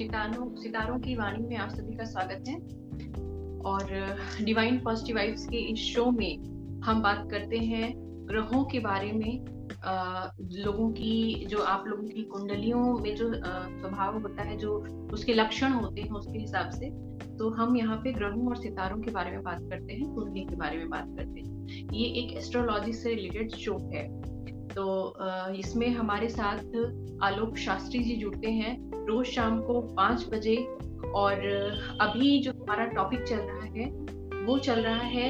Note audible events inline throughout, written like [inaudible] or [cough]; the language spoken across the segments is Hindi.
सितारों सितारों की वाणी में आप सभी का स्वागत है। और डिवाइन पॉजिटिव वाइब्स के इस शो में हम बात करते हैं ग्रहों के बारे में आ, लोगों की जो आप लोगों की कुंडलियों में जो स्वभाव होता है जो उसके लक्षण होते हैं उसके हिसाब से तो हम यहाँ पे ग्रहों और सितारों के बारे में बात करते हैं कुंडली के बारे में बात करते हैं। ये एक एस्ट्रोलॉजी से रिलेटेड शो है। तो इसमें हमारे साथ आलोक शास्त्री जी जुड़ते हैं रोज शाम को पाँच बजे और अभी जो हमारा टॉपिक चल रहा है, वो चल रहा है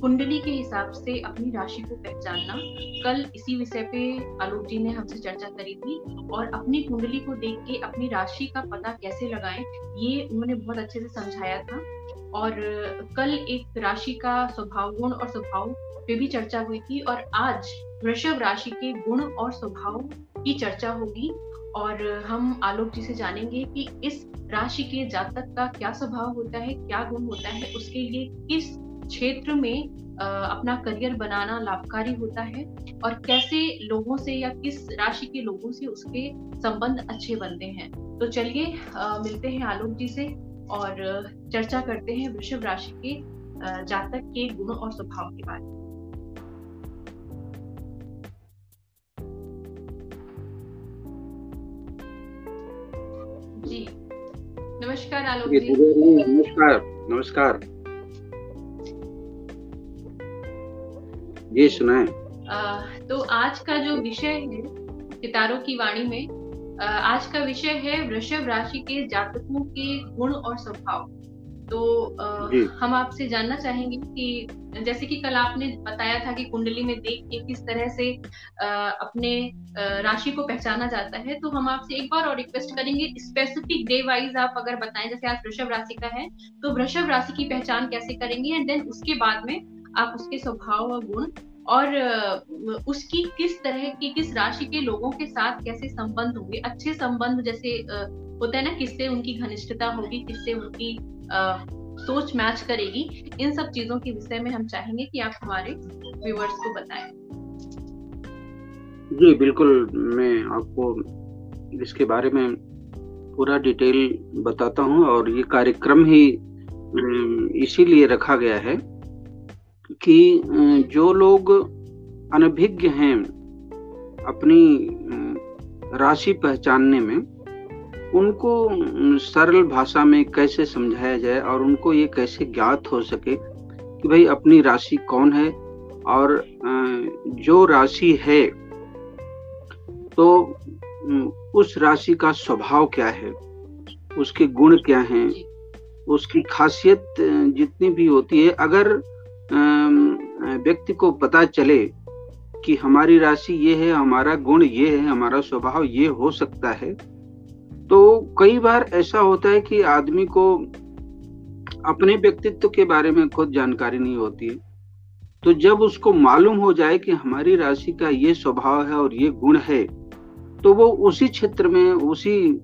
कुंडली के हिसाब से अपनी राशि को पहचानना। कल इसी विषय पे आलोक जी ने हमसे चर्चा करी थी और अपनी कुंडली को देख के अपनी राशि का पता कैसे लगाएँ, ये उन्होंने बहुत अच्छे से समझाया था। और कल एक राशि का स्वभाव गुण और स्वभाव पे भी चर्चा हुई थी और आज वृषभ राशि के गुण और स्वभाव की चर्चा होगी और हम आलोक जी से जानेंगे कि इस राशि के जातक का क्या स्वभाव होता है, क्या गुण होता है, उसके लिए किस क्षेत्र में अपना करियर बनाना लाभकारी होता है और कैसे लोगों से या किस राशि के लोगों से उसके संबंध अच्छे बनते हैं। तो चलिए मिलते हैं आलोक जी से और चर्चा करते हैं वृषभ राशि के जातक के गुण और स्वभाव के बारे में। नमस्कार आलोक जी नमस्कार नमस्कार। जी सुनाए। तो आज का जो विषय है सितारों की वाणी में आज का विषय है वृषभ राशि के जातकों के गुण और स्वभाव। तो आ, हम आपसे जानना चाहेंगे कि जैसे कि कल आपने बताया था कि कुंडली में देख के किस तरह से आ, अपने राशि को पहचाना जाता है तो हम आपसे एक बार और रिक्वेस्ट करेंगे स्पेसिफिक डे वाइज आप अगर बताएँ जैसे आज वृषभ राशि का है तो वृषभ राशि की पहचान कैसे करेंगे? एंड देन उसके बाद में आप उसके स्वभाव और गुण और उसकी किस तरह की, किस राशि के लोगों के साथ कैसे संबंध होंगे? अच्छे संबंध जैसे होता है ना, किससे उनकी घनिष्ठता होगी, किससे उनकी सोच मैच करेगी? इन सब चीज़ों के विषय में हम चाहेंगे कि आप हमारे व्यूअर्स को बताएँ। जी, बिल्कुल, मैं आपको इसके बारे में पूरा डिटेल बताता हूँ और ये कार्यक्रम ही इसीलिए रखा गया है कि जो लोग अनभिज्ञ हैं अपनी राशि पहचानने में उनको सरल भाषा में कैसे समझाया जाए और उनको ये कैसे ज्ञात हो सके कि भाई अपनी राशि कौन है और जो राशि है तो उस राशि का स्वभाव क्या है? उसके गुण क्या हैं? उसकी खासियत जितनी भी होती है अगर व्यक्ति को पता चले कि हमारी राशि ये है, हमारा गुण ये है, हमारा स्वभाव ये हो सकता है तो कई बार ऐसा होता है कि आदमी को अपने व्यक्तित्व के बारे में खुद जानकारी नहीं होती है। तो जब उसको मालूम हो जाए कि हमारी राशि का ये स्वभाव है और ये गुण है तो वो उसी क्षेत्र में, उसी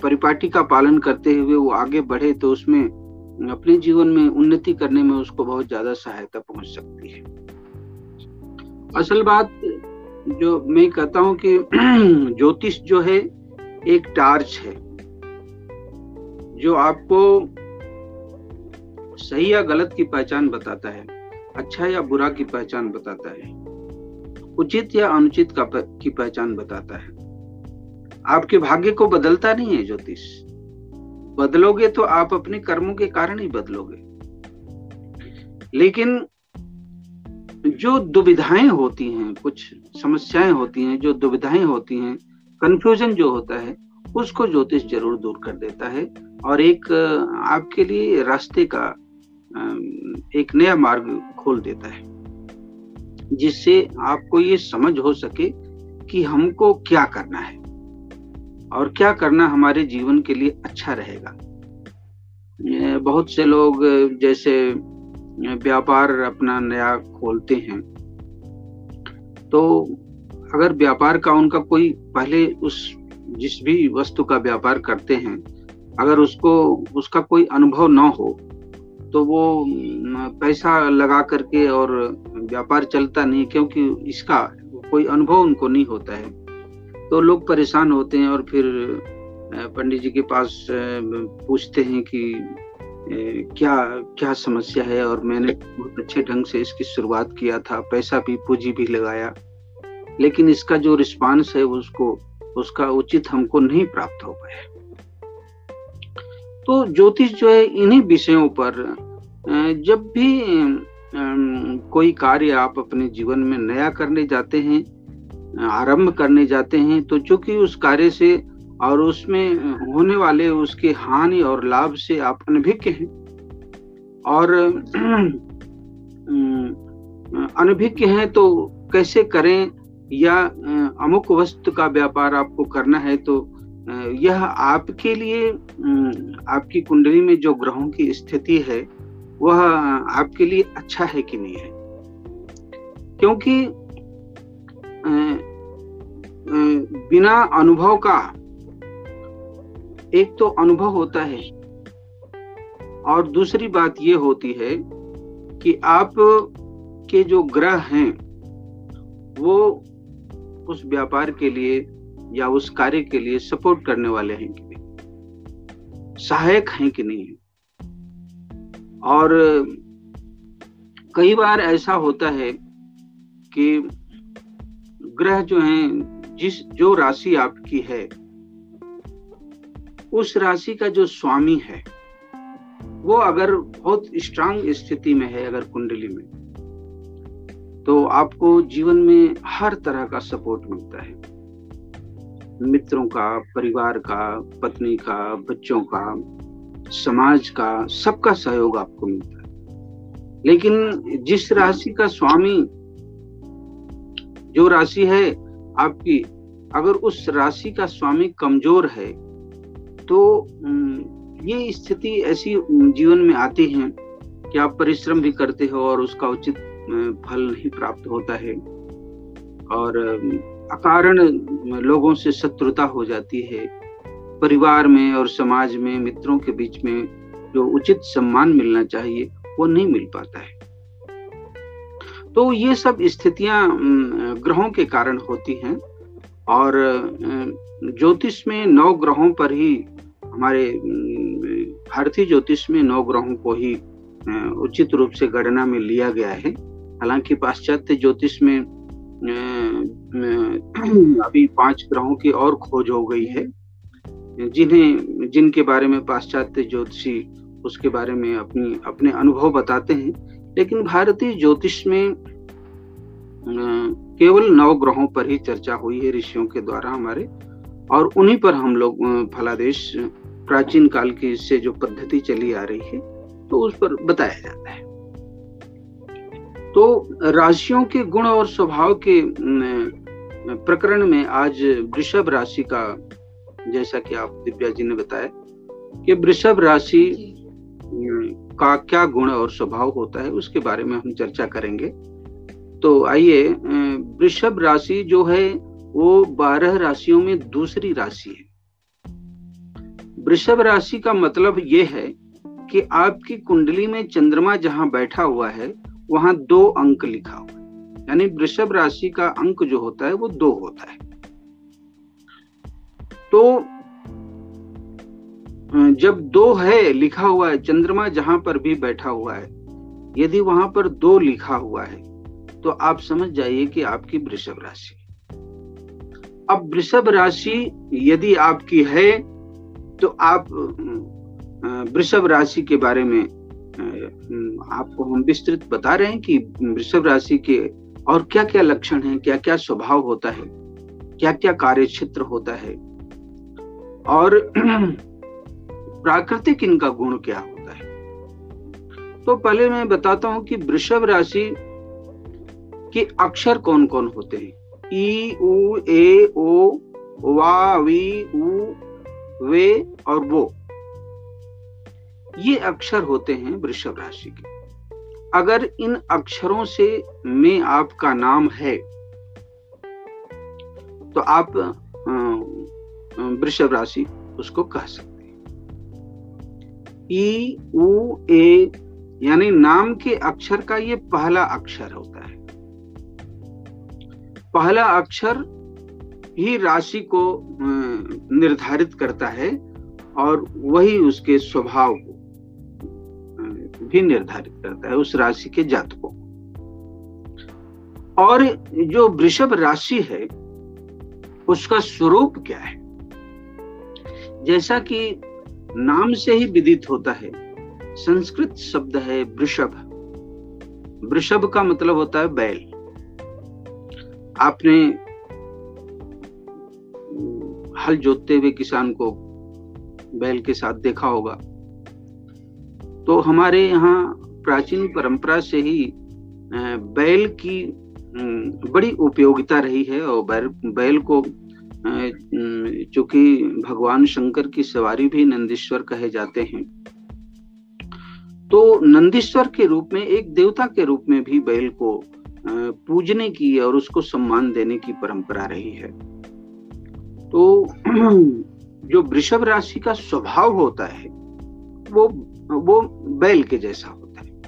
परिपाटी का पालन करते हुए वो आगे बढ़े तो उसमें अपने जीवन में उन्नति करने में उसको बहुत ज़्यादा सहायता पहुँच सकती है। असल बात जो मैं कहता हूँ कि [clears throat] ज्योतिष जो है, एक टार्च है, जो आपको सही या गलत की पहचान बताता है अच्छा या बुरा की पहचान बताता है, उचित या अनुचित का की पहचान बताता है। आपके भाग्य को बदलता नहीं है ज्योतिष। बदलोगे तो आप अपने कर्मों के कारण ही बदलोगे। लेकिन जो दुविधाएँ होती हैं, कुछ समस्याएँ होती हैं, जो दुविधाएँ होती हैं कंफ्यूजन जो होता है, उसको ज्योतिष ज़रूर दूर कर देता है और एक, आपके लिए रास्ते का एक नया मार्ग खोल देता है, जिससे आपको ये समझ हो सके कि हमको क्या करना है। और क्या करना हमारे जीवन के लिए अच्छा रहेगा? बहुत से लोग, जैसे, व्यापार अपना नया खोलते हैं। तो अगर व्यापार का उनका कोई पहले उस, जिस भी वस्तु का व्यापार करते हैं, अगर उसको, उसका कोई अनुभव ना हो तो वो पैसा लगा करके और व्यापार चलता नहीं, क्योंकि इसका कोई अनुभव उनको नहीं होता है। तो लोग परेशान होते हैं और फिर पंडित जी के पास पूछते हैं कि क्या क्या समस्या है? और मैंने बहुत अच्छे ढंग से इसकी शुरुआत किया था, पैसा भी, पूंजी भी लगाया। लेकिन इसका जो रिस्पांस है, उसको, उसका उचित हमको नहीं प्राप्त हो पाया। तो ज्योतिष जो है, इन्हीं विषयों पर जब भी कोई कार्य आप अपने जीवन में नया करने जाते हैं आरंभ करने जाते हैं तो चूँकि उस कार्य से और उसमें होने वाले उसके हानि और लाभ से आप अनभिज्ञ हैं और [clears throat] अनभिज्ञ हैं तो कैसे करें? या अमुक वस्तु का व्यापार आपको करना है तो यह आपके लिए आपकी कुंडली में जो ग्रहों की स्थिति है, वह आपके लिए अच्छा है कि नहीं है? क्योंकि बिना अनुभव का एक तो अनुभव होता है। और दूसरी बात ये होती है कि आप के जो ग्रह हैं, वो उस व्यापार के लिए या उस कार्य के लिए सपोर्ट करने वाले हैं कि नहीं? सहायक हैं कि नहीं? है और कई बार ऐसा होता है कि ग्रह जो हैं, जिस, जो राशि आपकी है, उस राशि का जो स्वामी है, वो अगर बहुत स्ट्रांग स्थिति में है, अगर कुंडली में तो आपको जीवन में हर तरह का सपोर्ट मिलता है। मित्रों का, परिवार का, पत्नी का, बच्चों का, समाज का, सबका सहयोग आपको मिलता है। लेकिन जिस राशि का स्वामी जो राशि है आपकी, अगर उस राशि का स्वामी कमज़ोर है तो ये स्थिति ऐसी जीवन में आती है कि आप परिश्रम भी करते हो और उसका उचित फल नहीं प्राप्त होता है। और अकारण लोगों से शत्रुता हो जाती है। परिवार में और समाज में मित्रों के बीच में जो उचित सम्मान मिलना चाहिए, वो नहीं मिल पाता है। तो ये सब स्थितियाँ ग्रहों के कारण होती हैं और ज्योतिष में नौ ग्रहों पर ही हमारे भारतीय ज्योतिष में नौ ग्रहों को ही उचित रूप से गणना में लिया गया है। हालाँकि पाश्चात्य ज्योतिष में अभी पाँच ग्रहों की और खोज हो गई है। जिन्हें, जिनके बारे में पाश्चात्य ज्योतिषी उसके बारे में अपनी, अपने अनुभव बताते हैं। लेकिन भारतीय ज्योतिष में केवल नौ ग्रहों पर ही चर्चा हुई है ऋषियों के द्वारा हमारे और उन्हीं पर हम लोग फलादेश प्राचीन काल की इससे जो पद्धति चली आ रही है तो उस पर बताया जाता है। तो राशियों के गुण और स्वभाव के प्रकरण में आज वृषभ राशि का जैसा कि आप दिव्या जी ने बताया कि वृषभ राशि का क्या गुण और स्वभाव होता है उसके बारे में हम चर्चा करेंगे। तो आइए वृषभ राशि जो है, वो बारह राशियों में दूसरी राशि है। वृषभ राशि का मतलब ये है कि आपकी कुंडली में चंद्रमा जहाँ बैठा हुआ है, वहाँ दो अंक लिखा हुआ है। यानी वृषभ राशि का अंक जो होता है, वो दो होता है। तो जब दो है लिखा हुआ है, चंद्रमा जहाँ पर भी बैठा हुआ है, यदि वहाँ पर दो लिखा हुआ है तो आप समझ जाइए कि आपकी वृषभ राशि। अब वृषभ राशि यदि आपकी है तो आप वृषभ राशि के बारे में आपको हम विस्तृत बता रहे हैं कि वृषभ राशि के और क्या क्या लक्षण हैं क्या क्या स्वभाव होता है क्या क्या कार्य क्षेत्र होता है। और [clears throat] प्राकृतिक इनका गुण क्या होता है? तो पहले मैं बताता हूँ कि वृषभ राशि के अक्षर कौन कौन होते हैं? ई, उ, ए, ओ, वा, वी, उ, वे और वो। ये अक्षर होते हैं वृषभ राशि के। अगर इन अक्षरों से में आपका नाम है तो आप वृषभ राशि उसको कह सकते ई, उ, ए, यानी नाम के अक्षर का ये पहला अक्षर होता है। पहला अक्षर ही राशि को निर्धारित करता है और वही उसके स्वभाव को भी निर्धारित करता है उस राशि के जातकों और जो वृषभ राशि है, उसका स्वरूप क्या है? जैसा कि नाम से ही विदित होता है। संस्कृत शब्द है वृषभ। वृषभ का मतलब होता है बैल। आपने हल जोतते हुए किसान को बैल के साथ देखा होगा। तो हमारे यहाँ प्राचीन परंपरा से ही बैल की बड़ी उपयोगिता रही है और बैल को चूँकि भगवान शंकर की सवारी भी नंदीश्वर कहे जाते हैं। तो नंदीश्वर के रूप में, एक देवता के रूप में भी बैल को पूजने की और उसको सम्मान देने की परंपरा रही है। तो [clears throat] जो वृषभ राशि का स्वभाव होता है, वो वो बैल के जैसा होता है।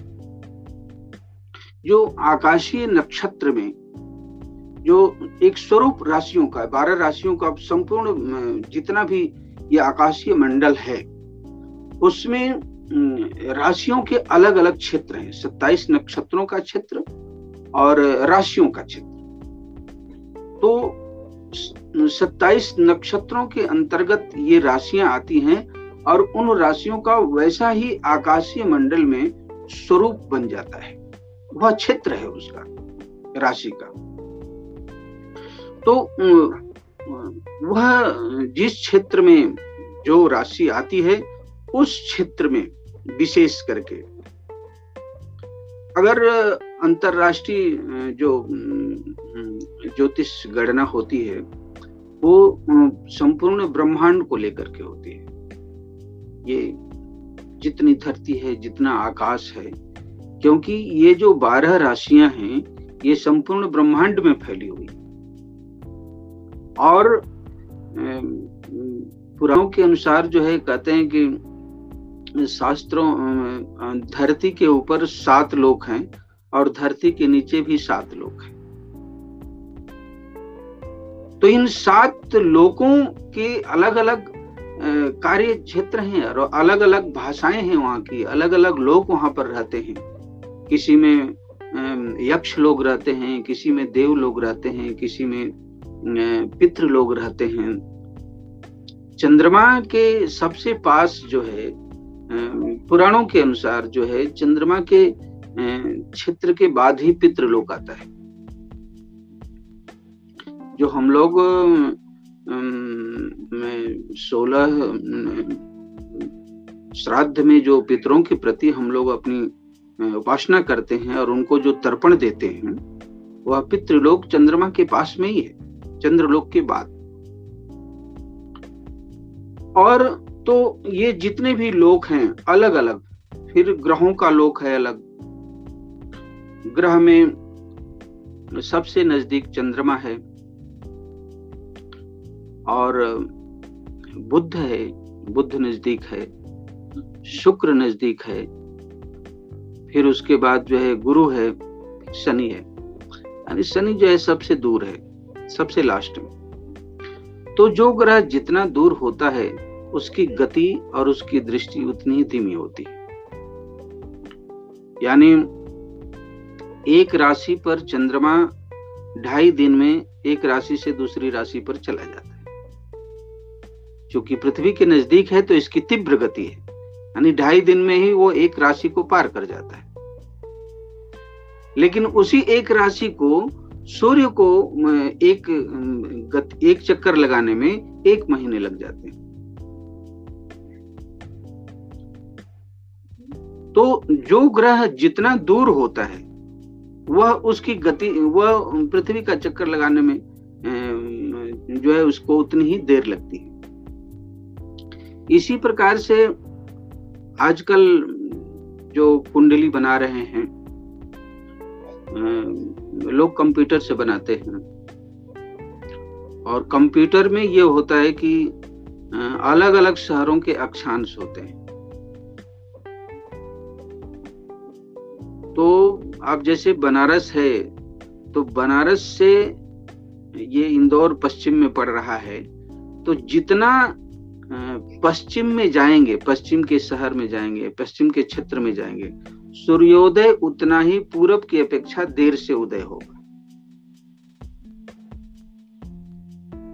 जो आकाशीय नक्षत्र में जो एक स्वरूप राशियों का बारह राशियों का संपूर्ण जितना भी ये आकाशीय मंडल है, उसमें राशियों के अलग अलग क्षेत्र हैं, सत्ताईस नक्षत्रों का क्षेत्र और राशियों का क्षेत्र। तो सत्ताईस नक्षत्रों के अंतर्गत ये राशियाँ आती हैं और उन राशियों का वैसा ही आकाशीय मंडल में स्वरूप बन जाता है। वह क्षेत्र है उसका, राशि का। तो वह जिस क्षेत्र में जो राशि आती है, उस क्षेत्र में विशेष करके। अगर अंतरराष्ट्रीय जो ज्योतिष गणना होती है, वो संपूर्ण ब्रह्मांड को लेकर के होती है। ये जितनी धरती है, जितना आकाश है, क्योंकि ये जो बारह राशियाँ हैं, ये संपूर्ण ब्रह्मांड में फैली हुई और पुराणों के अनुसार जो है कहते हैं कि, शास्त्रों धरती के ऊपर सात लोग हैं और धरती के नीचे भी सात लोग हैं। तो इन सात लोगों के अलग अलग कार्य क्षेत्र हैं और अलग अलग भाषाएँ हैं वहाँ की अलग अलग लोग वहाँ पर रहते हैं। किसी में यक्ष लोग रहते हैं, किसी में देव लोग रहते हैं, किसी में पितृ लोग रहते हैं। चंद्रमा के सबसे पास जो है पुराणों के अनुसार जो है, चंद्रमा के क्षेत्र के बाद ही पितृलोक आता है। जो हम लोग सोलह श्राद्ध में जो पितरों के प्रति हम लोग अपनी उपासना करते हैं और उनको जो तर्पण देते हैं, वह पितृलोक चंद्रमा के पास में ही है। चंद्रलोक के बाद। और तो ये जितने भी लोक हैं अलग अलग फिर ग्रहों का लोक है अलग। ग्रह में सबसे नज़दीक चंद्रमा है। और बुद्ध है बुद्ध नज़दीक है, शुक्र नज़दीक है, फिर उसके बाद जो है गुरु है शनि है। यानी शनि जो है सबसे दूर है। सबसे लास्ट में। तो जो ग्रह जितना दूर होता है, उसकी गति और उसकी दृष्टि उतनी ही धीमी होती है। यानी एक राशि पर चंद्रमा ढाई दिन में एक राशि से दूसरी राशि पर चला जाता है। क्योंकि पृथ्वी के नज़दीक है तो इसकी तीव्र गति है। यानी ढाई दिन में ही वो एक राशि को पार कर जाता है। लेकिन उसी एक राशि को सूर्य को एक गत, एक चक्कर लगाने में एक महीने लग जाते हैं। तो जो ग्रह जितना दूर होता है वह उसकी गति वह पृथ्वी का चक्कर लगाने में जो है उसको उतनी ही देर लगती है। इसी प्रकार से आजकल जो कुंडली बना रहे हैं लोग कंप्यूटर से बनाते हैं। और कंप्यूटर में ये होता है कि अलग अलग शहरों के अक्षांश होते हैं। तो आप जैसे बनारस है तो बनारस से ये इंदौर पश्चिम में पड़ रहा है। तो जितना पश्चिम में जाएँगे, पश्चिम के शहर में जाएँगे, पश्चिम के क्षेत्र में जाएँगे सूर्योदय उतना ही पूरब की अपेक्षा देर से उदय होगा।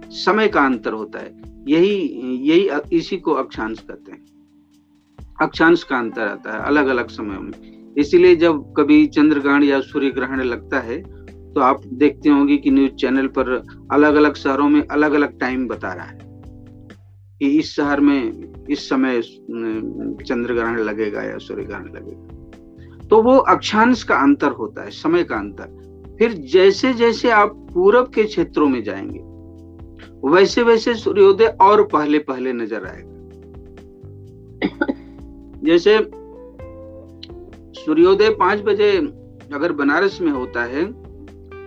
समय का अंतर होता है। यही यही इसी को अक्षांश कहते हैं। अक्षांश का अंतर आता है अलग अलग समय में। इसीलिए जब कभी चंद्र ग्रहण या सूर्य ग्रहण लगता है तो आप देखते होंगे कि न्यूज़ चैनल पर अलग अलग शहरों में अलग अलग टाइम बता रहा है। कि इस शहर में इस समय चंद्र ग्रहण लगेगा या सूर्य ग्रहण लगेगा। तो वो अक्षांश का अंतर होता है, समय का अंतर। फिर जैसे जैसे आप पूरब के क्षेत्रों में जाएँगे, वैसे वैसे सूर्योदय और पहले पहले नज़र आएगा। जैसे सूर्योदय पाँच बजे अगर बनारस में होता है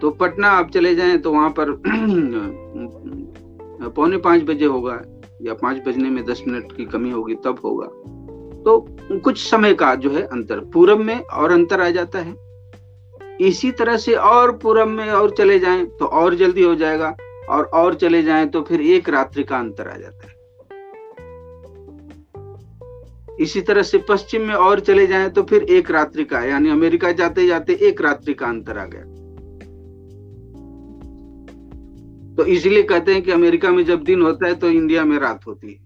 तो पटना आप चले जाएँ तो वहाँ पर [clears throat] पौने पाँच बजे होगा या पाँच बजने में दस मिनट की कमी होगी, तब होगा। तो कुछ समय का जो है अंतर, पूरब में और अंतर आ जाता है। इसी तरह से और पूरब में और चले जाएँ तो और जल्दी हो जाएगा, और और चले जाएँ तो फिर एक रात्रि का अंतर आ जाता है। इसी तरह से पश्चिम में और चले जाएँ तो फिर एक रात्रि का, यानी अमेरिका जाते जाते एक रात्रि का अंतर आ गया। तो इसलिए कहते हैं कि अमेरिका में जब दिन होता है तो इंडिया में रात होती है।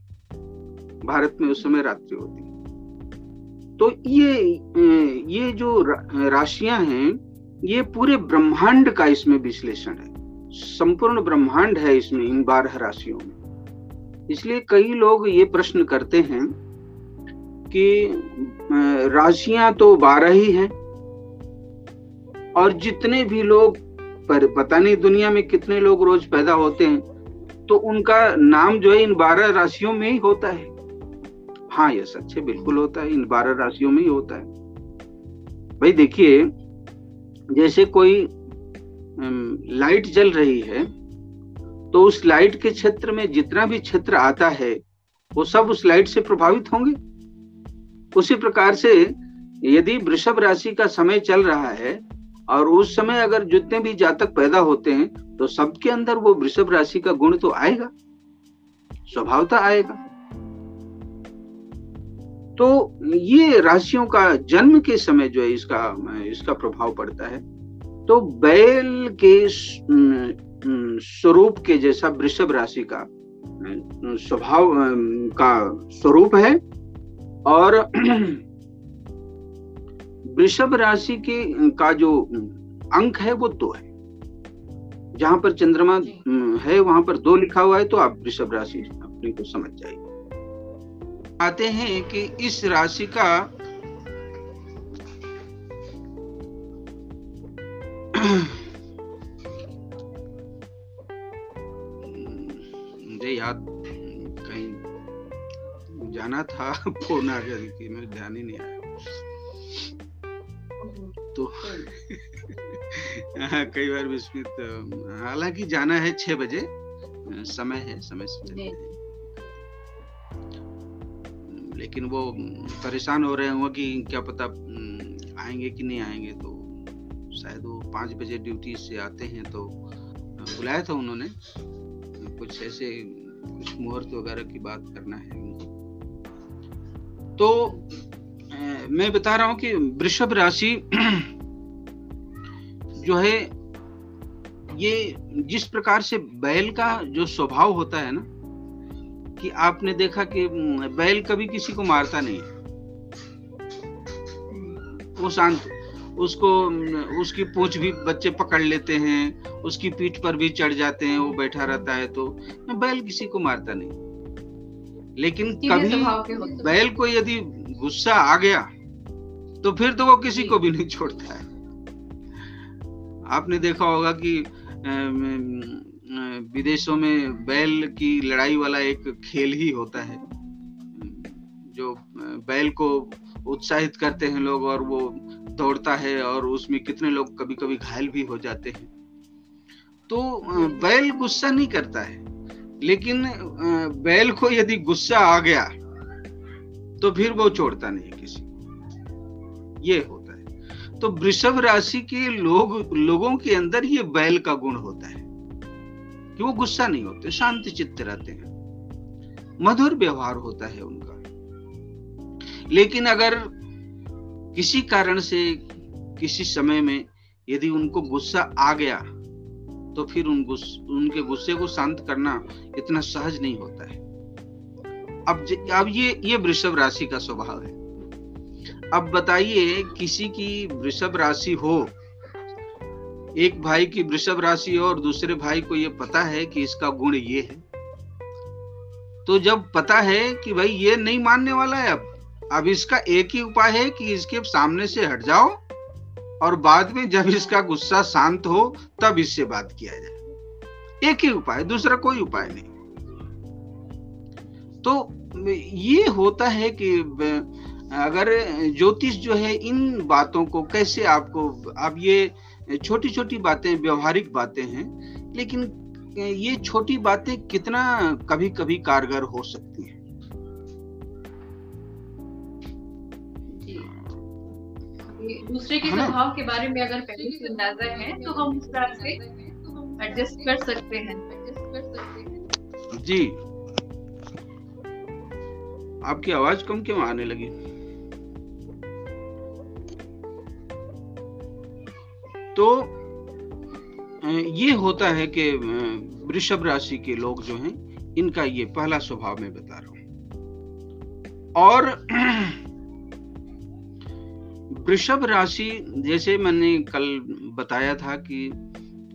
भारत में उस समय रात्रि होती है। तो ये ये जो राशियाँ हैं, ये पूरे ब्रह्मांड का इसमें विश्लेषण है। संपूर्ण ब्रह्मांड है इसमें इन बारह राशियों में। इसलिए कई लोग ये प्रश्न करते हैं कि राशियाँ तो बारह ही हैं, और जितने भी लोग, पर पता नहीं दुनिया में कितने लोग रोज पैदा होते हैं तो उनका नाम जो है इन बारह राशियों में ही होता है। हाँ ये सच है बिल्कुल होता है, इन बारह राशियों में ही होता है। भाई देखिए, जैसे कोई लाइट जल रही है तो उस लाइट के क्षेत्र में जितना भी क्षेत्र आता है, वो सब उस लाइट से प्रभावित होंगे। उसी प्रकार से यदि वृषभ राशि का समय चल रहा है, और उस समय अगर जितने भी जातक पैदा होते हैं तो सबके अंदर वो वृषभ राशि का गुण तो आएगा स्वभावता आएगा। तो ये राशियों का जन्म के समय जो है इसका इसका प्रभाव पड़ता है। तो बैल के स्वरूप के जैसा वृषभ राशि का स्वभाव का स्वरूप है और [clears throat] वृषभ राशि के का जो अंक है वो दो है। जहाँ पर चंद्रमा है वहाँ पर दो लिखा हुआ है तो आप वृषभ राशि अपने को समझ जाएगी आते हैं कि इस राशि का मुझे याद कहीं जाना था फ़ोन आ गया कि मेरे ध्यान ही नहीं आया। तो हाँ, कई बार विस्मित हालाँकि जाना है छह बजे समय है समय से चलते लेकिन वो परेशान हो रहे होंगे कि क्या पता आएँगे कि नहीं आएँगे तो शायद वो पाँच बजे ड्यूटी से आते हैं तो बुलाया था उन्होंने। कुछ ऐसे, कुछ मुहूर्त वगैरह की बात करना है। उनको तो मैं बता रहा हूँ कि वृषभ राशि [clears throat] जो है, ये जिस प्रकार से बैल का जो स्वभाव होता है ना कि आपने देखा कि बैल कभी किसी को मारता नहीं वो शांत उसको उसकी पूछ भी बच्चे पकड़ लेते हैं उसकी पीठ पर भी चढ़ जाते हैं वो बैठा रहता है तो बैल किसी को मारता नहीं। लेकिन कभी बैल को यदि गुस्सा आ गया तो फिर तो वो किसी को भी नहीं छोड़ता है। आपने देखा होगा कि विदेशों में बैल की लड़ाई वाला एक खेल ही होता है। जो, बैल को उत्साहित करते हैं लोग और वो दौड़ता है और उसमें कितने लोग कभी कभी घायल भी हो जाते हैं। तो बैल गुस्सा नहीं करता है, लेकिन, बैल को यदि गुस्सा आ गया तो फिर वो छोड़ता नहीं किसी ये होता है। तो वृषभ राशि के लोग, लोगों के अंदर ये बैल का गुण होता है। कि वो गुस्सा नहीं होते शांति चित्त रहते हैं। मधुर व्यवहार होता है उनका। लेकिन अगर किसी कारण से किसी समय में यदि उनको गुस्सा आ गया तो फिर उन गुस, उनके गुस्से को शांत करना इतना सहज नहीं होता है। अब ज, अब ये ये वृषभ राशि का स्वभाव है। अब बताइए किसी की वृषभ राशि हो एक भाई की वृषभ राशि और दूसरे भाई को ये पता है कि इसका गुण ये है। तो जब पता है कि भाई ये नहीं मानने वाला है अब अब इसका एक ही उपाय है कि इसके सामने से हट जाओ और बाद में जब इसका गुस्सा शांत हो, तब इससे बात किया जाए। एक ही उपाय, दूसरा कोई उपाय नहीं। तो ये होता है कि, अगर ज्योतिष जो है इन बातों को कैसे आपको, अब ये छोटी छोटी बातें व्यवहारिक बातें हैं लेकिन ये छोटी बातें कितना कभी कभी कारगर हो सकती हैं? दूसरे के स्वभाव के बारे में अगर पहले से अंदाज़ा है तो हम उस तरह से एडजस्ट कर सकते हैं। जी। आपकी आवाज़ कम क्यों आने लगी? तो ये होता है कि वृषभ राशि के लोग जो हैं, इनका ये पहला स्वभाव मैं बता रहा हूँ। और, [clears throat] वृषभ राशि, जैसे मैंने कल बताया था कि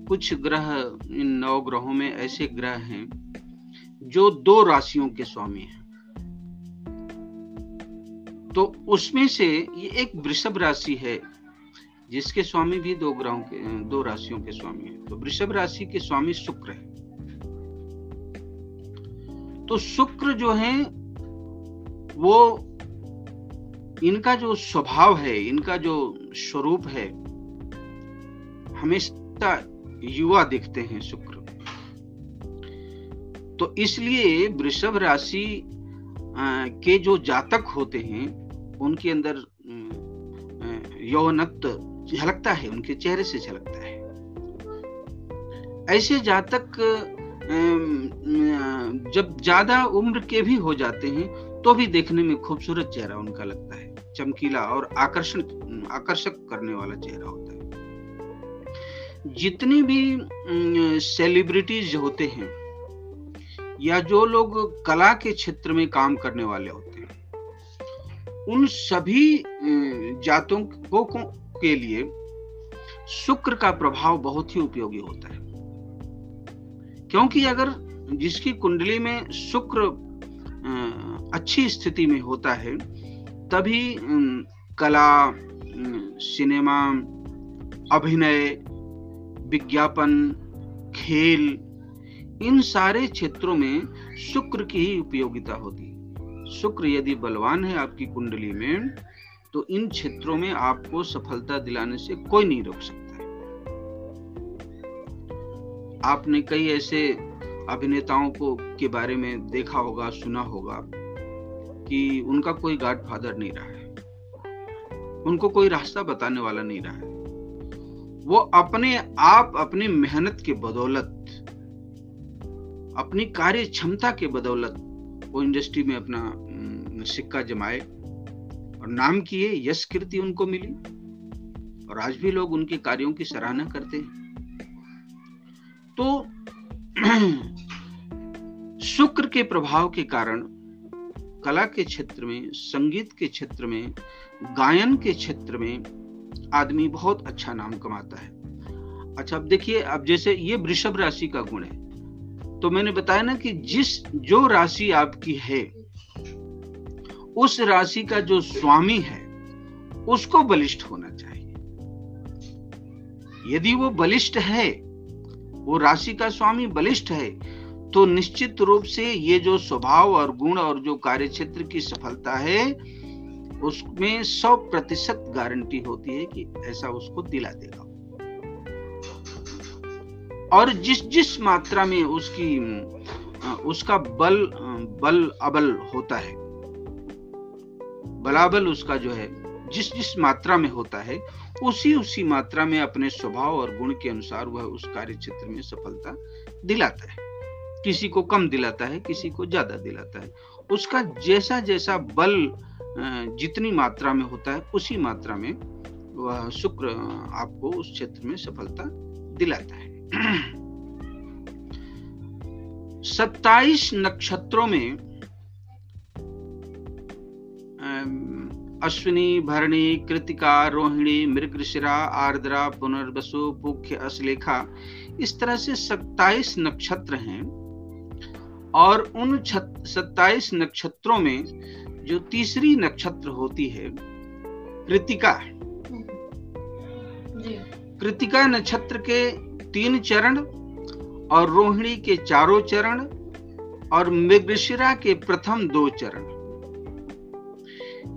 कुछ ग्रह, इन नौ ग्रहों में ऐसे ग्रह हैं, जो दो राशियों के स्वामी हैं। तो उसमें से ये एक वृषभ राशि है जिसके स्वामी भी दो ग्रहों के, दो राशियों के स्वामी हैं। तो वृषभ राशि के स्वामी शुक्र है। तो शुक्र जो है, वो इनका जो स्वभाव है, इनका जो स्वरूप है, हमेशा युवा दिखते हैं शुक्र। तो इसलिए वृषभ राशि के जो जातक होते हैं, उनके अंदर यौवनत्व झलकता है, उनके चेहरे से झलकता है। ऐसे जातक जब ज़्यादा उम्र के भी हो जाते हैं तो भी देखने में खूबसूरत चेहरा उनका लगता है। चमकीला और आकर्षण, आकर्षक करने वाला चेहरा होता है। जितनी भी सेलिब्रिटीज होते हैं, या जो लोग कला के क्षेत्र में काम करने वाले होते हैं, उन सभी जातों को के लिए शुक्र का प्रभाव बहुत ही उपयोगी होता है। क्योंकि अगर जिसकी कुंडली में शुक्र अच्छी स्थिति में होता है, तभी कला सिनेमा, अभिनय, विज्ञापन, खेल, इन सारे क्षेत्रों में शुक्र की ही उपयोगिता होती है। शुक्र यदि बलवान है आपकी कुंडली में तो इन क्षेत्रों में आपको सफलता दिलाने से कोई नहीं रोक सकता। है आपने कई ऐसे अभिनेताओं को, के बारे में देखा होगा, सुना होगा, कि उनका कोई गाड फादर नहीं रहा है। उनको कोई रास्ता बताने वाला नहीं रहा है। वो अपने आप, अपनी मेहनत के बदौलत, अपनी कार्य क्षमता के बदौलत वो इंडस्ट्री में अपना सिक्का जमाए। और नाम किए यश कीर्ति उनको मिली। और आज भी लोग उनके कार्यों की सराहना करते हैं। तो [clears throat] शुक्र के प्रभाव के कारण, कला के क्षेत्र में, संगीत के क्षेत्र में, गायन के क्षेत्र में आदमी बहुत अच्छा नाम कमाता है। अच्छा अब देखिए, अब जैसे ये वृषभ राशि का गुण है तो मैंने बताया ना कि जिस, जो राशि आपकी है उस राशि का जो स्वामी है, उसको बलिष्ठ होना चाहिए। यदि वो बलिष्ठ है, वो राशि का स्वामी बलिष्ठ है तो निश्चित रूप से ये जो स्वभाव और गुण और जो कार्य क्षेत्र की सफलता है, उसमें सौ प्रतिशत गारंटी होती है कि ऐसा उसको दिला देगा। और जिस जिस मात्रा में उसकी, उसका बल बल अबल होता है बलाबल उसका जो है, जिस जिस मात्रा में होता है, उसी उसी मात्रा में अपने स्वभाव और गुण के अनुसार वह उस कार्य क्षेत्र में सफलता दिलाता है। किसी को कम दिलाता है, किसी को ज़्यादा दिलाता है। उसका जैसा जैसा बल जितनी मात्रा में होता है, उसी मात्रा में वह शुक्र आपको उस क्षेत्र में सफलता दिलाता है। [clears throat] सत्ताईस नक्षत्रों में अश्विनी भरणी कृतिका रोहिणी मृगशिरा आर्द्रा पुनर्वसु पुख्य असलेखा इस तरह से सत्ताईस नक्षत्र हैं और उन सत्ताईस नक्षत्रों में जो तीसरी नक्षत्र होती है कृतिका कृतिका नक्षत्र के तीन चरण और रोहिणी के चारों चरण और मृगशिरा के प्रथम दो चरण।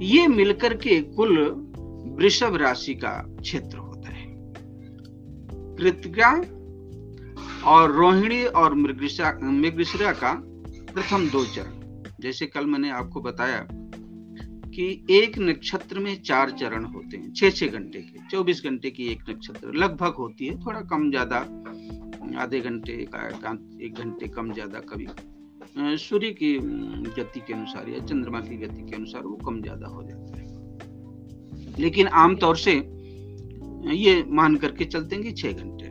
ये मिलकर के कुल वृषभ राशि का क्षेत्र होता है। कृतिका और रोहिणी और मृगशिरा का प्रथम दो चरण। जैसे कल मैंने आपको बताया कि एक नक्षत्र में चार चरण होते हैं, छह छह घंटे के, चौबीस घंटे की एक नक्षत्र लगभग होती है, थोड़ा कम ज़्यादा, आधे घंटे का एक घंटे कम ज़्यादा कभी सूर्य की गति के अनुसार या चंद्रमा की गति के अनुसार वो कम ज़्यादा हो जाता है। लेकिन आमतौर से ये मान करके चलते हैं कि छह घंटे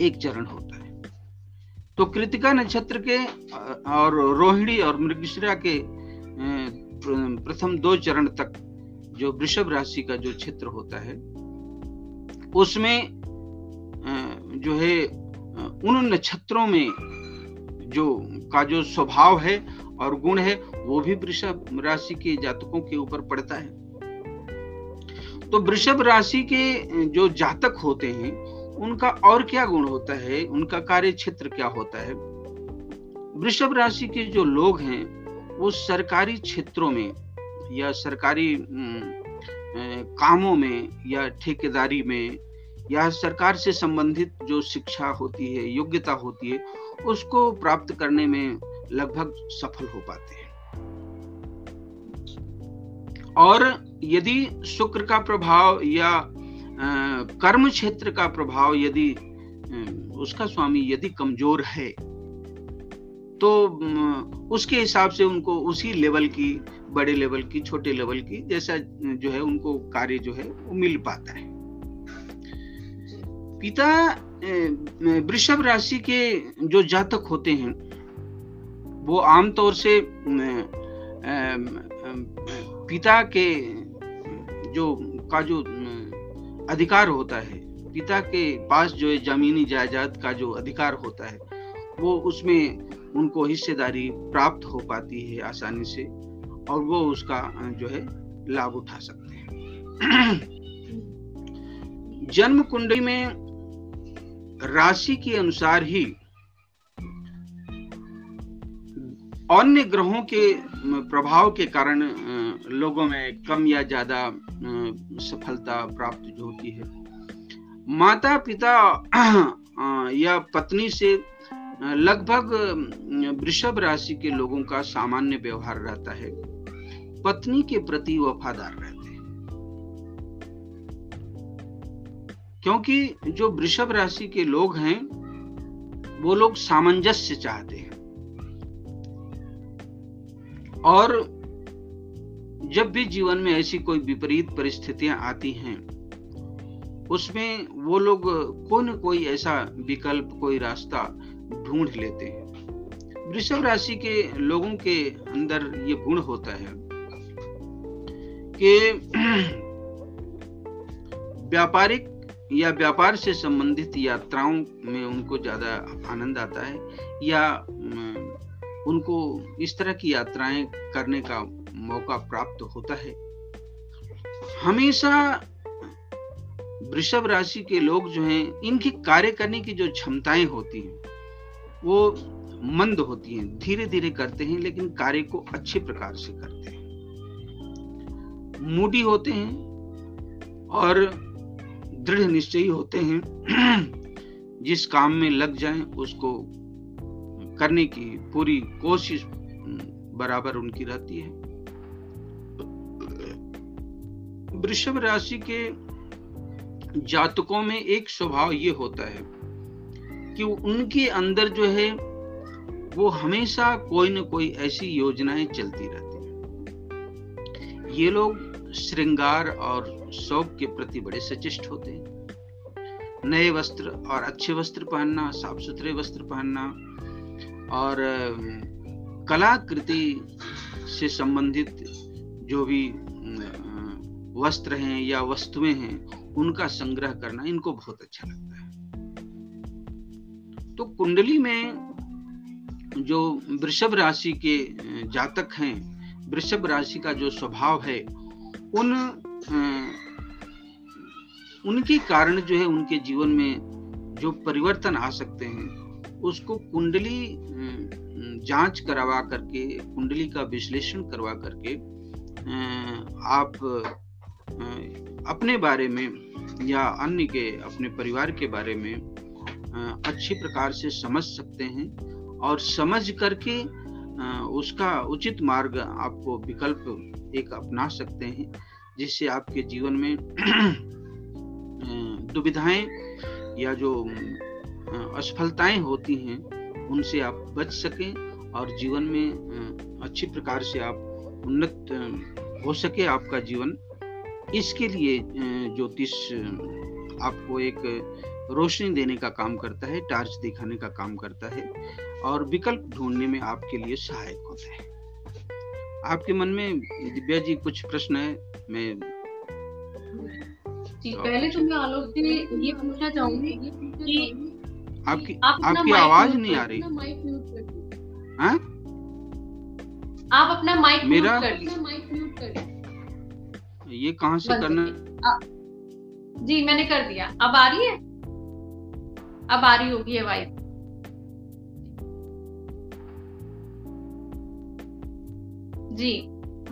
एक चरण होता है। तो कृतिका नक्षत्र के और रोहिणी और मृगशिरा के प्रथम दो चरण तक जो वृषभ राशि का जो क्षेत्र होता है, उसमें जो है उन नक्षत्रों में जो, का जो स्वभाव है और गुण है, वो भी वृषभ राशि के जातकों के ऊपर पड़ता है। तो वृषभ राशि के, जो जातक होते हैं, उनका और क्या गुण होता है? उनका कार्य क्षेत्र क्या होता है? वृषभ राशि के जो लोग हैं, वो सरकारी क्षेत्रों में या सरकारी कामों में या ठेकेदारी में या सरकार से संबंधित जो शिक्षा होती है, योग्यता होती है उसको प्राप्त करने में लगभग सफल हो पाते हैं। और यदि शुक्र का प्रभाव या कर्म क्षेत्र का प्रभाव यदि उसका स्वामी यदि कमज़ोर है तो उसके हिसाब से उनको उसी लेवल की, बड़े लेवल की, छोटे लेवल की जैसा, जो है उनको कार्य जो है वो मिल पाता है। पिता वृषभ राशि के जो जातक होते हैं, वो आमतौर से पिता के जो, का जो अधिकार होता है, पिता के पास जो है जमीनी जायदाद का जो अधिकार होता है, वो उसमें उनको हिस्सेदारी प्राप्त हो पाती है आसानी से और वो उसका जो है लाभ उठा सकते हैं। [clears throat] जन्म कुंडली में राशि के अनुसार ही अन्य ग्रहों के प्रभाव के कारण लोगों में कम या ज़्यादा सफलता प्राप्त होती है। माता पिता या पत्नी से लगभग वृषभ राशि के लोगों का सामान्य व्यवहार रहता है। पत्नी के प्रति वफादार रहता हैं। क्योंकि जो वृषभ राशि के लोग हैं, वो लोग सामंजस्य चाहते हैं। और जब भी जीवन में ऐसी कोई विपरीत परिस्थितियाँ आती हैं, उसमें वो लोग कोई न कोई ऐसा विकल्प, कोई रास्ता ढूंढ लेते हैं। वृषभ राशि के लोगों के अंदर ये गुण होता है कि [clears throat] व्यापारिक या व्यापार से संबंधित यात्राओं में उनको ज़्यादा आनंद आता है, या उनको इस तरह की यात्राएँ करने का मौका प्राप्त होता है। हमेशा वृषभ राशि के लोग जो हैं, इनकी कार्य करने की जो क्षमताएँ होती हैं, वो मंद होती हैं धीरे धीरे करते हैं, लेकिन कार्य को अच्छे प्रकार से करते हैं। मूडी होते हैं और दृढ़ निश्चयी होते हैं, [clears throat] जिस काम में लग जाएँ, उसको करने की पूरी कोशिश बराबर उनकी रहती है। वृषभ राशि के जातकों में एक स्वभाव ये होता है कि उनके अंदर जो है, वो हमेशा कोई न कोई ऐसी योजनाएँ चलती रहती हैं। ये लोग श्रृंगार और शौक के प्रति बड़े सचेष्ट होते हैं। नए वस्त्र और अच्छे वस्त्र पहनना साफ़ सुथरे वस्त्र पहनना और कलाकृति से संबंधित जो भी वस्त्र हैं या वस्तुएँ हैं, उनका संग्रह करना इनको बहुत अच्छा लगता है। तो कुंडली में जो वृषभ राशि के जातक हैं, वृषभ राशि का जो स्वभाव है उन उनके कारण जो है उनके जीवन में जो परिवर्तन आ सकते हैं, उसको कुंडली जाँच करवा करके, कुंडली का विश्लेषण करवा करके आप अपने बारे में या अन्य के, अपने परिवार के बारे में अच्छी प्रकार से समझ सकते हैं और समझ करके उसका उचित मार्ग आपको विकल्प एक अपना सकते हैं, जिससे आपके जीवन में दुविधाएँ या जो असफलताएँ होती हैं, उनसे आप बच सकें और जीवन में अच्छी प्रकार से आप उन्नत हो सके आपका जीवन। इसके लिए ज्योतिष आपको एक रोशनी देने का काम करता है, टार्च दिखाने का काम करता है और विकल्प ढूँढने में आपके लिए सहायक होता है। आपके मन में दिव्या जी कुछ प्रश्न है? मैं जी पहले तो मैं आलोक से ये पूछना चाहूँगी कि आपकी आप आपकी आवाज़ नहीं आ रही। हाँ? आप अपना माइक मेरा कर ये कहाँ से करना जी मैंने कर दिया। अब आ रही है? अब आ रही होगी आवाज़। जी।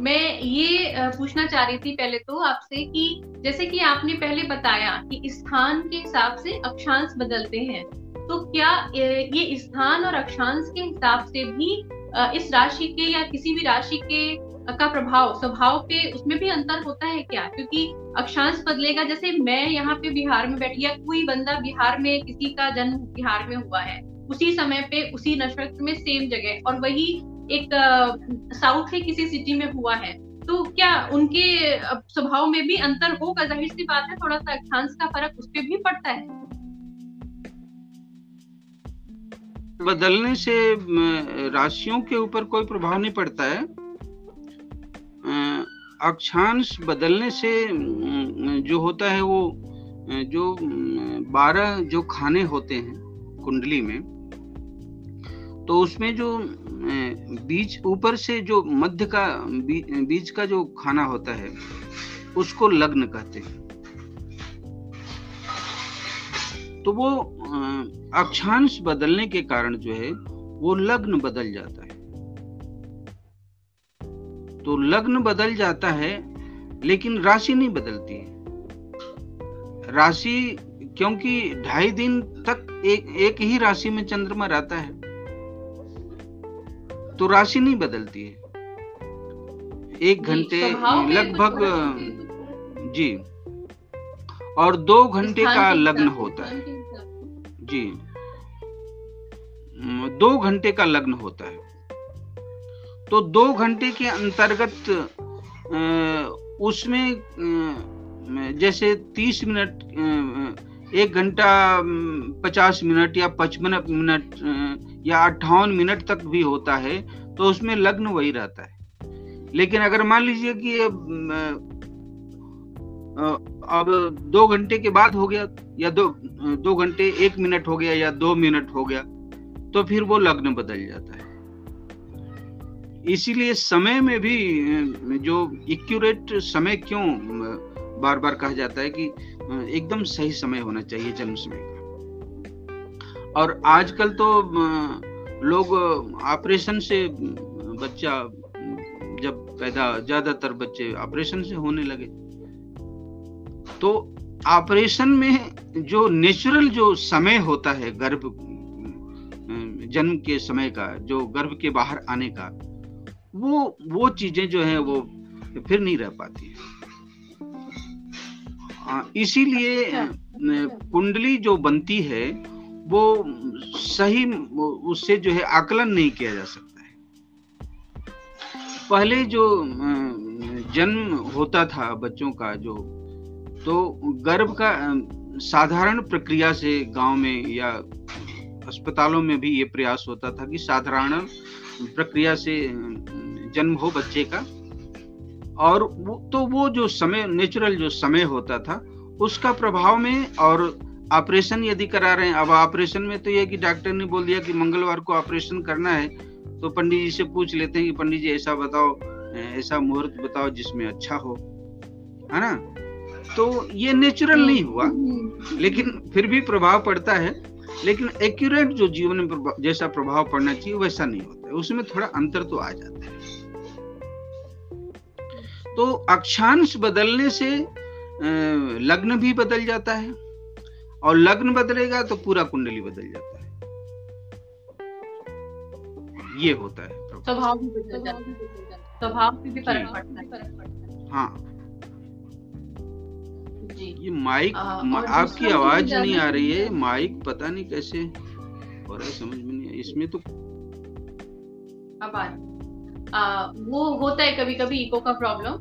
मैं ये पूछना चाह रही थी पहले तो आपसे कि जैसे कि आपने पहले बताया कि स्थान के हिसाब से अक्षांश बदलते हैं तो क्या ये स्थान और अक्षांश के हिसाब से भी इस राशि के या किसी भी राशि के का प्रभाव, स्वभाव पे उसमें भी अंतर होता है क्या? क्योंकि अक्षांश बदलेगा, जैसे मैं यहाँ पे बिहार में बैठी या कोई बंदा बिहार में, किसी का जन्म बिहार में हुआ है, उसी समय पे, उसी नक्षत्र में सेम जगह, और वही एक साउथ के किसी सिटी में हुआ है। तो क्या उनके स्वभाव में भी अंतर होगा ज़ाहिर सी बात है, थोड़ा सा अक्षांश का फ़र्क उस पर भी पड़ता है। बदलने से राशियों के ऊपर कोई प्रभाव नहीं पड़ता है। अक्षांश बदलने से जो होता है वो जो बारह जो खाने होते हैं, कुंडली में तो उसमें जो बीज ऊपर से जो मध्य का बीज का जो खाना होता है, उसको लग्न कहते हैं। तो वो अक्षांश बदलने के कारण जो है, वो लग्न बदल जाता है। तो लग्न बदल जाता है, लेकिन राशि नहीं बदलती है। राशि क्योंकि ढाई दिन तक एक एक ही राशि में चंद्रमा रहता है। तो राशि नहीं बदलती है। एक घंटे लगभग जी। और दो घंटे का लग्न होता है। जी। दो घंटे का लग्न होता है। तो दो घंटे के अंतर्गत उसमें जैसे तीस मिनट एक घंटा पचास मिनट या पचपन मिनट या अट्ठावन मिनट तक भी होता है तो उसमें लग्न वही रहता है। लेकिन अगर मान लीजिए कि अब दो घंटे के बाद हो गया, या दो दो घंटे, एक मिनट हो गया, या दो मिनट हो गया तो फिर वो लग्न बदल जाता है। इसीलिए समय में भी जो एक्यूरेट समय क्यों बार बार कहा जाता है कि एकदम सही समय होना चाहिए जन्म समय और आजकल तो लोग ऑपरेशन से बच्चा जब पैदा ज़्यादातर बच्चे ऑपरेशन से होने लगे। तो ऑपरेशन में जो नेचुरल जो समय होता है गर्भ जन्म के समय का जो गर्भ के बाहर आने का वो वो चीज़ें जो है वो फिर नहीं रह पाती है। इसीलिए कुंडली जो बनती है वो सही, उससे जो है आकलन नहीं किया जा सकता है। पहले जो जन्म होता था बच्चों का जो तो गर्भ का साधारण प्रक्रिया से गाँव में या अस्पतालों में भी ये प्रयास होता था कि साधारण प्रक्रिया से जन्म हो बच्चे का। और वो तो वो जो समय, नेचुरल जो समय होता था, उसका प्रभाव में और ऑपरेशन यदि करा रहे हैं, अब ऑपरेशन में तो ये कि डॉक्टर ने बोल दिया कि मंगलवार को ऑपरेशन करना है तो पंडित जी से पूछ लेते हैं कि पंडित जी, ऐसा बताओ ऐसा मुहूर्त बताओ जिसमें अच्छा हो। है ना? तो ये नेचुरल नहीं हुआ, लेकिन फिर भी प्रभाव पड़ता है, लेकिन एक्यूरेट जो जीवन में जैसा प्रभाव पड़ना चाहिए, वैसा नहीं होता है। उसमें थोड़ा अंतर तो आ जाता है। तो अक्षांश बदलने से लग्न भी बदल जाता है। और लग्न बदलेगा तो पूरा कुंडली बदल जाता है। ये होता है स्वभाव भी बदल जाता है। स्वभाव भी फ़र्क पड़ता है। हाँ। ये माइक आपकी आवाज़ नहीं आ रही है माइक पता नहीं कैसे हो रहा है समझ में नहीं इसमें तो अब आ, वो होता है कभी कभी इको का प्रॉब्लम।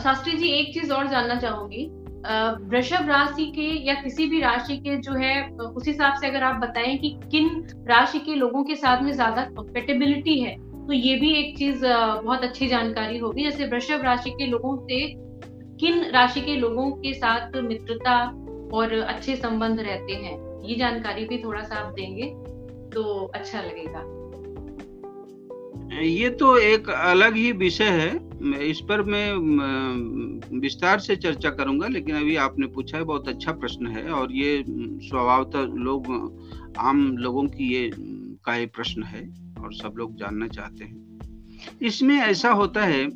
शास्त्री जी एक चीज़ और जानना चाहूँगी। वृषभ राशि के या किसी भी राशि के जो है, उस हिसाब से अगर आप बताएँ कि किन राशि के लोगों के साथ में ज़्यादा कंपेटेबिलिटी है तो ये भी एक चीज़ बहुत अच्छी जानकारी होगी। जैसे वृषभ राशि के लोगों से किन राशि के लोगों के साथ मित्रता और अच्छे संबंध रहते हैं, ये जानकारी भी थोड़ा सा आप देंगे तो अच्छा लगेगा। ये तो एक अलग ही विषय है। इस पर मैं विस्तार से चर्चा करूँगा, लेकिन अभी आपने पूछा है, बहुत अच्छा प्रश्न है, और ये स्वभावतः लोग, आम लोगों की ये, का ये प्रश्न है, और सब लोग जानना चाहते हैं। इसमें ऐसा होता है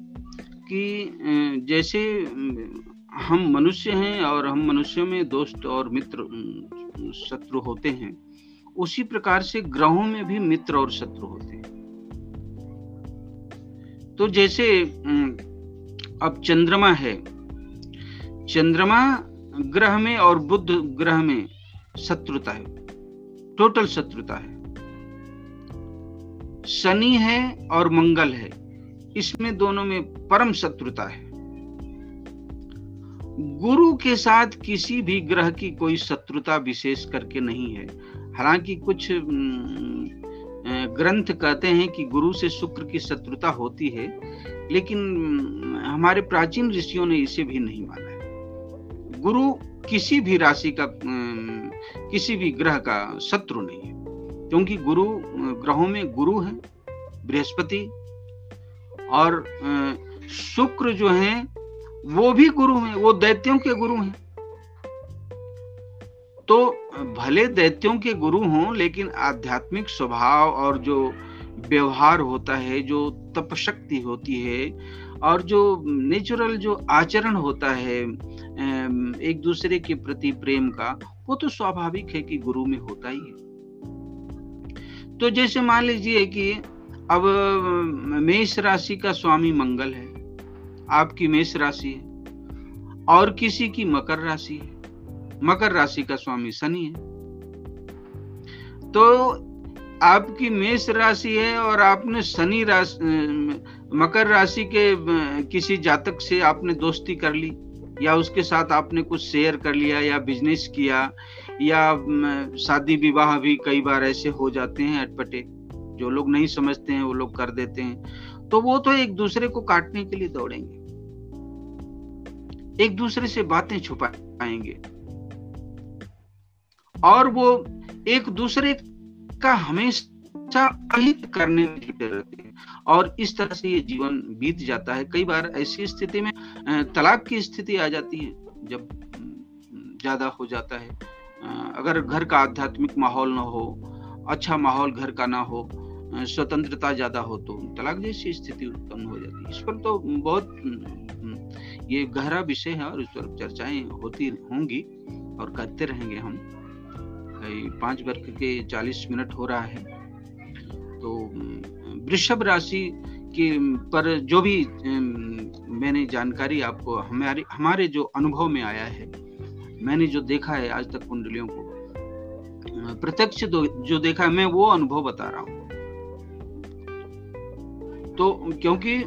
कि जैसे, हम मनुष्य हैं, और हम मनुष्यों में दोस्त और मित्र, शत्रु होते हैं, उसी प्रकार से ग्रहों में भी मित्र और शत्रु होते हैं। तो जैसे अब चंद्रमा है। चंद्रमा ग्रह में और बुद्ध ग्रह में शत्रुता है। टोटल शत्रुता है। शनि है और मंगल है। इसमें दोनों में परम शत्रुता है। गुरु के साथ किसी भी ग्रह की कोई शत्रुता विशेष करके नहीं है। हालाँकि कुछ ग्रंथ कहते हैं कि गुरु से शुक्र की शत्रुता होती है, लेकिन हमारे प्राचीन ऋषियों ने इसे भी नहीं माना है। गुरु किसी भी राशि का किसी भी ग्रह का शत्रु नहीं है, क्योंकि गुरु ग्रहों में गुरु है, बृहस्पति, और शुक्र जो है, वो भी गुरु हैं, वो दैत्यों के गुरु हैं। तो भले दैत्यों के गुरु हों, लेकिन आध्यात्मिक स्वभाव और जो व्यवहार होता है, जो तप शक्ति होती है, और जो नेचुरल जो आचरण होता है एक दूसरे के प्रति प्रेम का, वो तो स्वाभाविक है कि गुरु में होता ही है। तो जैसे मान लीजिए कि अब मेष राशि का स्वामी मंगल है, आपकी मेष राशि है, और किसी की मकर राशि है। मकर राशि का स्वामी शनि है। तो आपकी मेष राशि है और आपने शनि राशि मकर राशि के किसी जातक से आपने दोस्ती कर ली, या उसके साथ आपने कुछ शेयर कर लिया, या बिज़नेस किया, या शादी विवाह भी कई बार ऐसे हो जाते हैं अटपटे, जो लोग नहीं समझते हैं वो लोग कर देते हैं। तो वो तो एक दूसरे को काटने के लिए दौड़ेंगे। एक दूसरे से बातें छुपाएँगे। और वो एक दूसरे का हमेशा अहित करने में रहते हैं। और इस तरह से ये जीवन बीत जाता है। कई बार ऐसी स्थिति में तलाक की स्थिति आ जाती है, जब ज़्यादा हो जाता है। अगर घर का आध्यात्मिक माहौल ना हो अच्छा माहौल घर का ना हो स्वतंत्रता ज़्यादा हो तो तलाक जैसी स्थिति उत्पन्न हो जाती है। इस पर तो बहुत ये गहरा विषय है और इस पर चर्चाएँ होती होंगी और करते रहेंगे हम। पाँच वर्ग के चालीस मिनट हो रहा है। तो वृषभ राशि के पर जो भी मैंने जानकारी आपको, हमारे हमारे जो अनुभव में आया है, मैंने जो देखा है आज तक कुंडलियों को प्रत्यक्ष जो देखा है, मैं वो अनुभव बता रहा हूँ। तो क्योंकि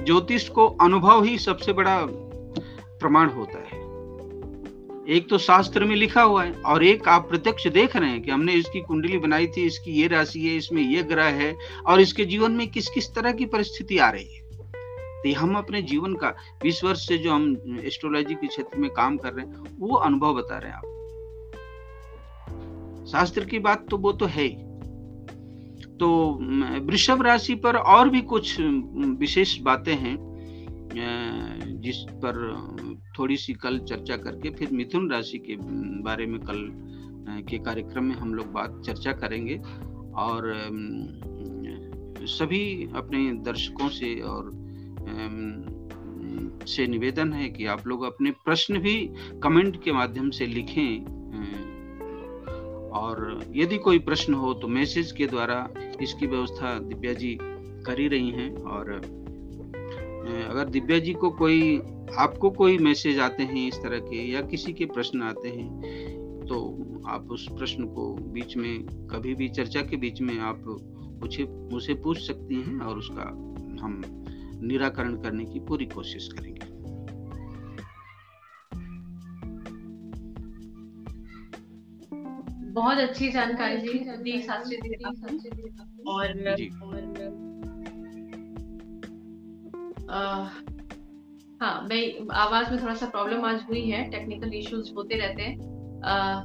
ज्योतिष को अनुभव ही सबसे बड़ा प्रमाण होता है। एक तो शास्त्र में लिखा हुआ है, और एक आप प्रत्यक्ष देख रहे हैं कि हमने इसकी कुंडली बनाई थी, इसकी ये राशि है, इसमें ये ग्रह है, और इसके जीवन में किस किस तरह की परिस्थिति आ रही है। तो हम अपने जीवन का बीस वर्ष से जो हम एस्ट्रोलॉजी के क्षेत्र में काम कर रहे हैं, वो अनुभव बता रहे हैं आप। शास्त्र की बात तो वो तो है ही। तो वृषभ राशि पर और भी कुछ विशेष बातें हैं जिस पर थोड़ी सी कल चर्चा करके, फिर मिथुन राशि के बारे में कल के कार्यक्रम में हम लोग बात, चर्चा करेंगे। और सभी अपने दर्शकों से और से निवेदन है कि आप लोग अपने प्रश्न भी कमेंट के माध्यम से लिखें और यदि कोई प्रश्न हो तो मैसेज के द्वारा इसकी व्यवस्था दिव्या जी कर ही रही हैं। और अगर दिव्या जी को कोई आपको कोई मैसेज आते हैं इस तरह के या किसी के प्रश्न आते हैं तो आप उस प्रश्न को बीच में कभी भी चर्चा के बीच में आप मुझे मुझसे पूछ सकती हैं और उसका हम निराकरण करने की पूरी कोशिश करेंगे। बहुत अच्छी जानकारी दी शास्त्री जी। और हाँ मैं आवाज़ में थोड़ा सा प्रॉब्लम आज हुई है टेक्निकल इश्यूज़ होते रहते हैं।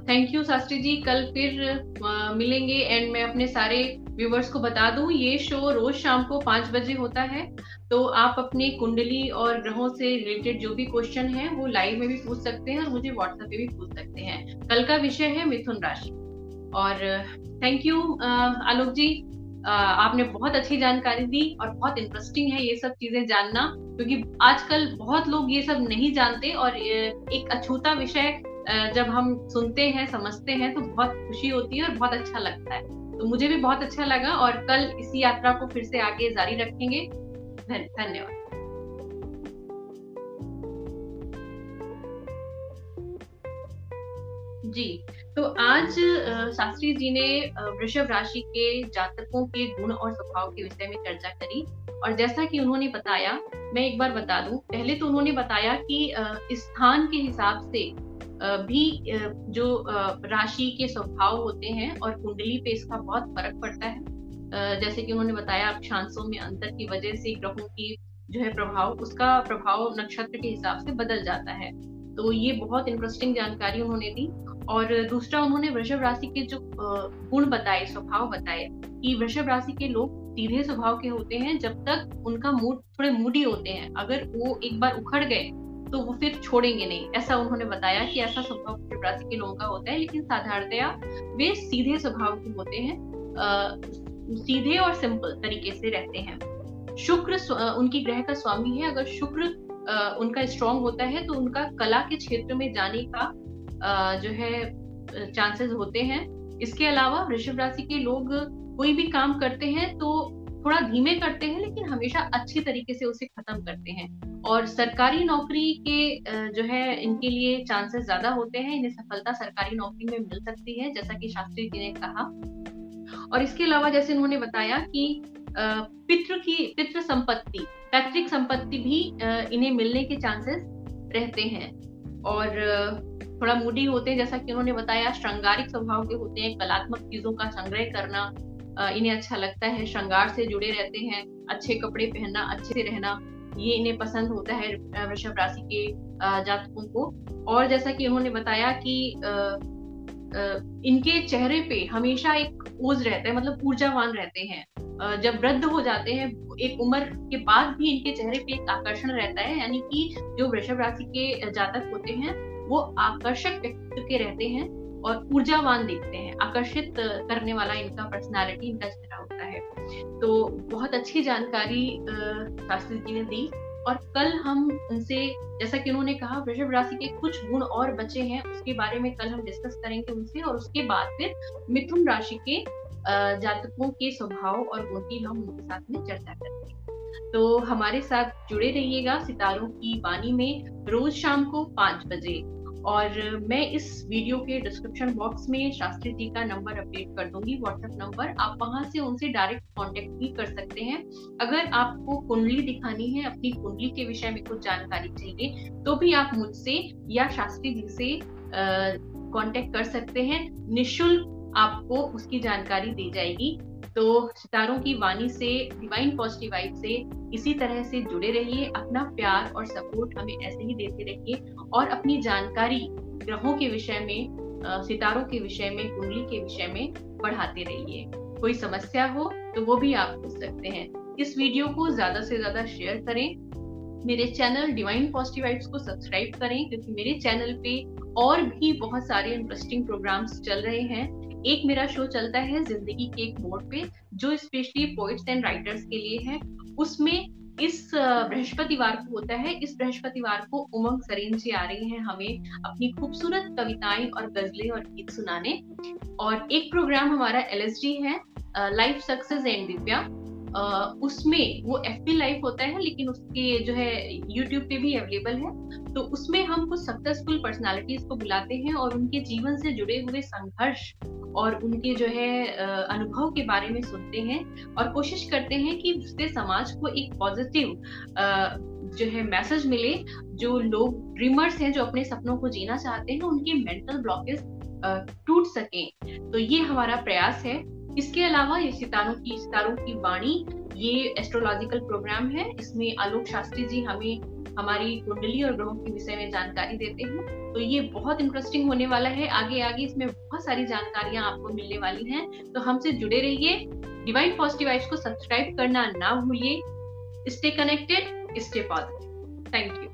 थैंक यू शास्त्री जी कल फिर uh, मिलेंगे एंड मैं अपने सारे व्यूवर्स को बता दूँ ये शो रोज शाम को पाँच बजे होता है। तो आप अपने कुंडली और ग्रहों से रिलेटेड जो भी क्वेश्चन है वो लाइव में भी पूछ सकते हैं और मुझे व्हाट्सएप पे भी पूछ सकते हैं। कल का विषय है मिथुन राशि। और थैंक यू आलोक जी। आपने बहुत अच्छी जानकारी दी और बहुत इंटरेस्टिंग है ये सब चीज़ें जानना, क्योंकि आजकल बहुत लोग ये सब नहीं जानते और एक अछूता विषय जब हम सुनते हैं, समझते हैं तो बहुत खुशी होती है और बहुत अच्छा लगता है। तो मुझे भी बहुत अच्छा लगा और कल इसी यात्रा को फिर से आगे जारी रखेंगे। धन्यवाद। जी। तो आज शास्त्री जी ने वृषभ राशि के जातकों के गुण और स्वभाव के विषय में चर्चा करी और जैसा कि उन्होंने बताया, मैं एक बार बता दूँ, पहले तो उन्होंने बताया कि स्थान के हिसाब से भी जो राशि के स्वभाव होते हैं और कुंडली पे इसका बहुत फ़र्क पड़ता है। जैसे कि उन्होंने बताया अक्षांशों में अंतर की वजह से ग्रहों की जो है प्रभाव, उसका प्रभाव नक्षत्र के हिसाब से बदल जाता है। तो ये बहुत इंटरेस्टिंग जानकारी उन्होंने दी। और दूसरा उन्होंने वृषभ राशि के जो गुण बताए, स्वभाव बताए, कि वृषभ राशि के लोग सीधे स्वभाव के होते हैं जब तक उनका मूड थोड़े मूडी होते हैं। अगर वो एक बार उखड़ गए तो वो फिर छोड़ेंगे नहीं। ऐसा उन्होंने बताया कि ऐसा स्वभाव वृषभ राशि के लोगों का होता है, लेकिन साधारणतया वे सीधे स्वभाव के होते हैं सीधे और सिंपल तरीके से रहते हैं। शुक्र उनकी ग्रह का स्वामी है। अगर शुक्र उनका स्ट्रांग होता है तो उनका कला के क्षेत्र में जाने का जो है चांसेस होते हैं। इसके अलावा वृषभ राशि के लोग कोई भी काम करते हैं तो थोड़ा धीमे करते हैं, लेकिन हमेशा अच्छे तरीके से उसे खत्म करते हैं। और सरकारी नौकरी के जो है, इनके लिए चांसेस ज़्यादा होते हैं। इन्हें सफलता सरकारी नौकरी में मिल सकती है, जैसा कि शास्त्री जी ने कहा। और इसके अलावा जैसे उन्होंने बताया कि पितृ की, पितृ संपत्ति, पैतृक संपत्ति भी इन्हें मिलने के चांसेस रहते हैं। और थोड़ा मूडी होते हैं, जैसा कि उन्होंने बताया, श्रृंगारिक स्वभाव के होते हैं, कलात्मक चीज़ों का संग्रह करना इन्हें अच्छा लगता है, श्रृंगार से जुड़े रहते हैं, अच्छे कपड़े पहनना, अच्छे से रहना, ये इन्हें पसंद होता है वृषभ राशि के जातकों को। और जैसा कि उन्होंने बताया कि इनके चेहरे पे हमेशा एक ओज रहता है मतलब ऊर्जावान रहते हैं। जब वृद्ध हो जाते हैं, एक उम्र के बाद भी इनके चेहरे पे एक आकर्षण रहता है, यानी कि जो वृषभ राशि के जातक होते हैं वो आकर्षक व्यक्तित्व के रहते हैं और ऊर्जावान दिखते हैं, आकर्षित करने वाला इनका पर्सनालिटी इनका चेहरा होता है। तो बहुत अच्छी जानकारी शास्त्री जी ने दी और कल हम उनसे, जैसा कि उन्होंने कहा, वृषभ राशि के कुछ गुण और बचे हैं, उसके बारे में कल हम डिस्कस करेंगे उनसे और उसके बाद फिर मिथुन राशि के जातकों के स्वभाव और गुण की हम उनके साथ में चर्चा करेंगे। तो हमारे साथ जुड़े रहिएगा सितारों की वाणी में रोज शाम को पाँच बजे। और मैं इस वीडियो के डिस्क्रिप्शन बॉक्स में शास्त्री जी का नंबर अपडेट कर दूँगी व्हाट्सएप नंबर आप वहाँ से उनसे डायरेक्ट कांटेक्ट भी कर सकते हैं। अगर आपको कुंडली दिखानी है, अपनी कुंडली के विषय में कुछ जानकारी चाहिए तो भी आप मुझसे या शास्त्री जी से कांटेक्ट कर सकते हैं। निशुल्क आपको उसकी जानकारी दी जाएगी। तो सितारों की वाणी से डिवाइन पॉजिटिव वाइब से इसी तरह से जुड़े रहिए, अपना प्यार और सपोर्ट हमें ऐसे ही देते रहिए और अपनी जानकारी ग्रहों के विषय में सितारों के विषय में, कुंडली के विषय में बढ़ाते रहिए। कोई समस्या हो तो वो भी आप पूछ सकते हैं। इस वीडियो को ज़्यादा से ज़्यादा शेयर करें। मेरे चैनल डिवाइन पॉजिटिव वाइब्स को सब्सक्राइब करें, क्योंकि मेरे चैनल पे और भी बहुत सारे इंटरेस्टिंग प्रोग्राम्स चल रहे हैं। एक मेरा शो चलता है ज़िंदगी के एक मोड पे, जो स्पेशली पोइट्स एंड राइटर्स के लिए है। उसमें इस बृहस्पतिवार को होता है। इस बृहस्पतिवार को उमंग सरीन जी आ रही हैं हमें अपनी खूबसूरत कविताएँ और गजलें और गीत सुनाने। और एक प्रोग्राम हमारा एल है लाइफ सक्सेस एंड दिव्या उसमें वो एफ़ पी लाइव होता है, लेकिन उसके जो है यूट्यूब पे भी अवेलेबल है। तो उसमें हम कुछ सक्सेसफुल पर्सनालिटीज को बुलाते हैं और उनके जीवन से जुड़े हुए संघर्ष और उनके जो है अनुभव के बारे में सुनते हैं और कोशिश करते हैं कि उससे समाज को एक पॉजिटिव जो है मैसेज मिले। जो लोग ड्रीमर्स हैं, जो अपने सपनों को जीना चाहते हैं, उनके मेंटल ब्लॉकेज टूट सके। तो ये हमारा प्रयास है। इसके अलावा ये सितारों की सितारों की वाणी, ये एस्ट्रोलॉजिकल प्रोग्राम है इसमें आलोक शास्त्री जी हमें, हमारी कुंडली और ग्रहों के विषय में जानकारी देते हैं। तो ये बहुत इंटरेस्टिंग होने वाला है। आगे आगे इसमें बहुत सारी जानकारियाँ आपको मिलने वाली हैं। तो हमसे जुड़े रहिए। डिवाइन पॉजिटिव को सब्सक्राइब करना ना भूलिए। Stay connected stay positive thank you